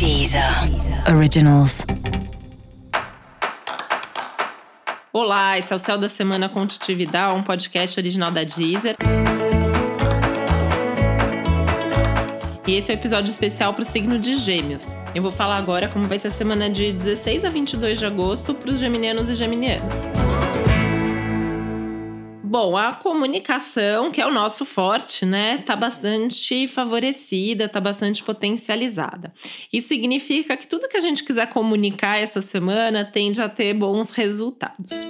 Deezer Originals. Olá, esse é o Céu da Semana Contitividade, um podcast original da Deezer. E esse é o um episódio especial para o signo de Gêmeos. Eu vou falar agora como vai ser a semana de 16 a 22 de agosto para os geminianos e geminianas. Bom, a comunicação, que é o nosso forte, né, tá bastante favorecida, tá bastante potencializada. Isso significa que tudo que a gente quiser comunicar essa semana tende a ter bons resultados.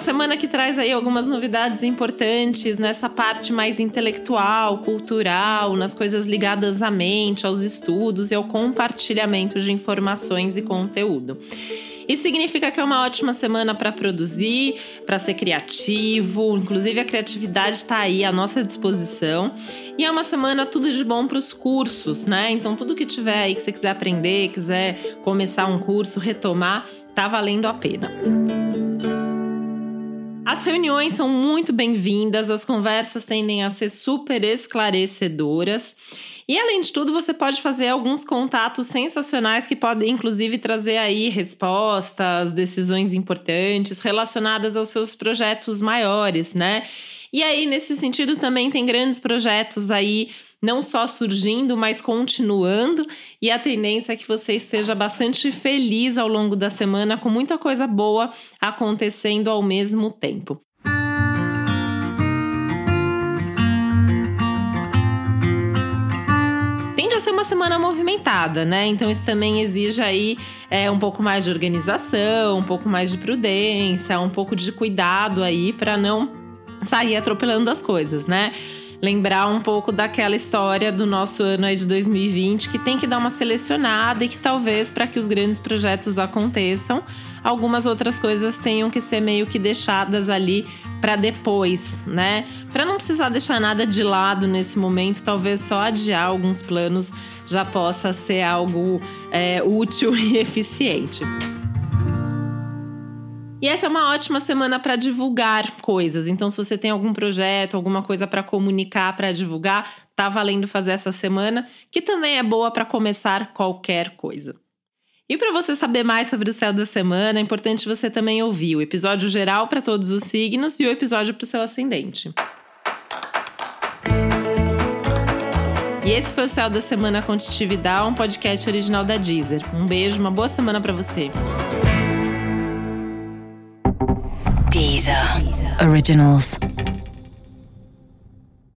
Semana que traz aí algumas novidades importantes nessa parte mais intelectual, cultural, nas coisas ligadas à mente, aos estudos e ao compartilhamento de informações e conteúdo. Isso significa que é uma ótima semana para produzir, para ser criativo, inclusive a criatividade está aí à nossa disposição. E é uma semana tudo de bom para os cursos, né? Então, tudo que tiver aí que você quiser aprender, quiser começar um curso, retomar, tá valendo a pena. As reuniões são muito bem-vindas, as conversas tendem a ser super esclarecedoras. E além de tudo, você pode fazer alguns contatos sensacionais que podem inclusive trazer aí respostas, decisões importantes relacionadas aos seus projetos maiores, né? E aí, nesse sentido, também tem grandes projetos aí não só surgindo, mas continuando. E a tendência é que você esteja bastante feliz ao longo da semana, com muita coisa boa acontecendo ao mesmo tempo. Ser uma semana movimentada, né? Então isso também exige aí é, um pouco mais de organização, um pouco mais de prudência, um pouco de cuidado aí para não sair atropelando as coisas, né? Lembrar um pouco daquela história do nosso ano aí de 2020, que tem que dar uma selecionada e que talvez para que os grandes projetos aconteçam, algumas outras coisas tenham que ser meio que deixadas ali para depois, né? Para não precisar deixar nada de lado nesse momento, talvez só adiar alguns planos já possa ser algo é, útil e eficiente. E essa é uma ótima semana para divulgar coisas. Então, se você tem algum projeto, alguma coisa para comunicar, para divulgar, tá valendo fazer essa semana, que também é boa para começar qualquer coisa. E para você saber mais sobre o céu da semana, é importante você também ouvir o episódio geral para todos os signos e o episódio para o seu ascendente. E esse foi o Céu da Semana Contitividade, um podcast original da Deezer. Um beijo, uma boa semana para você. Deezer. Originals.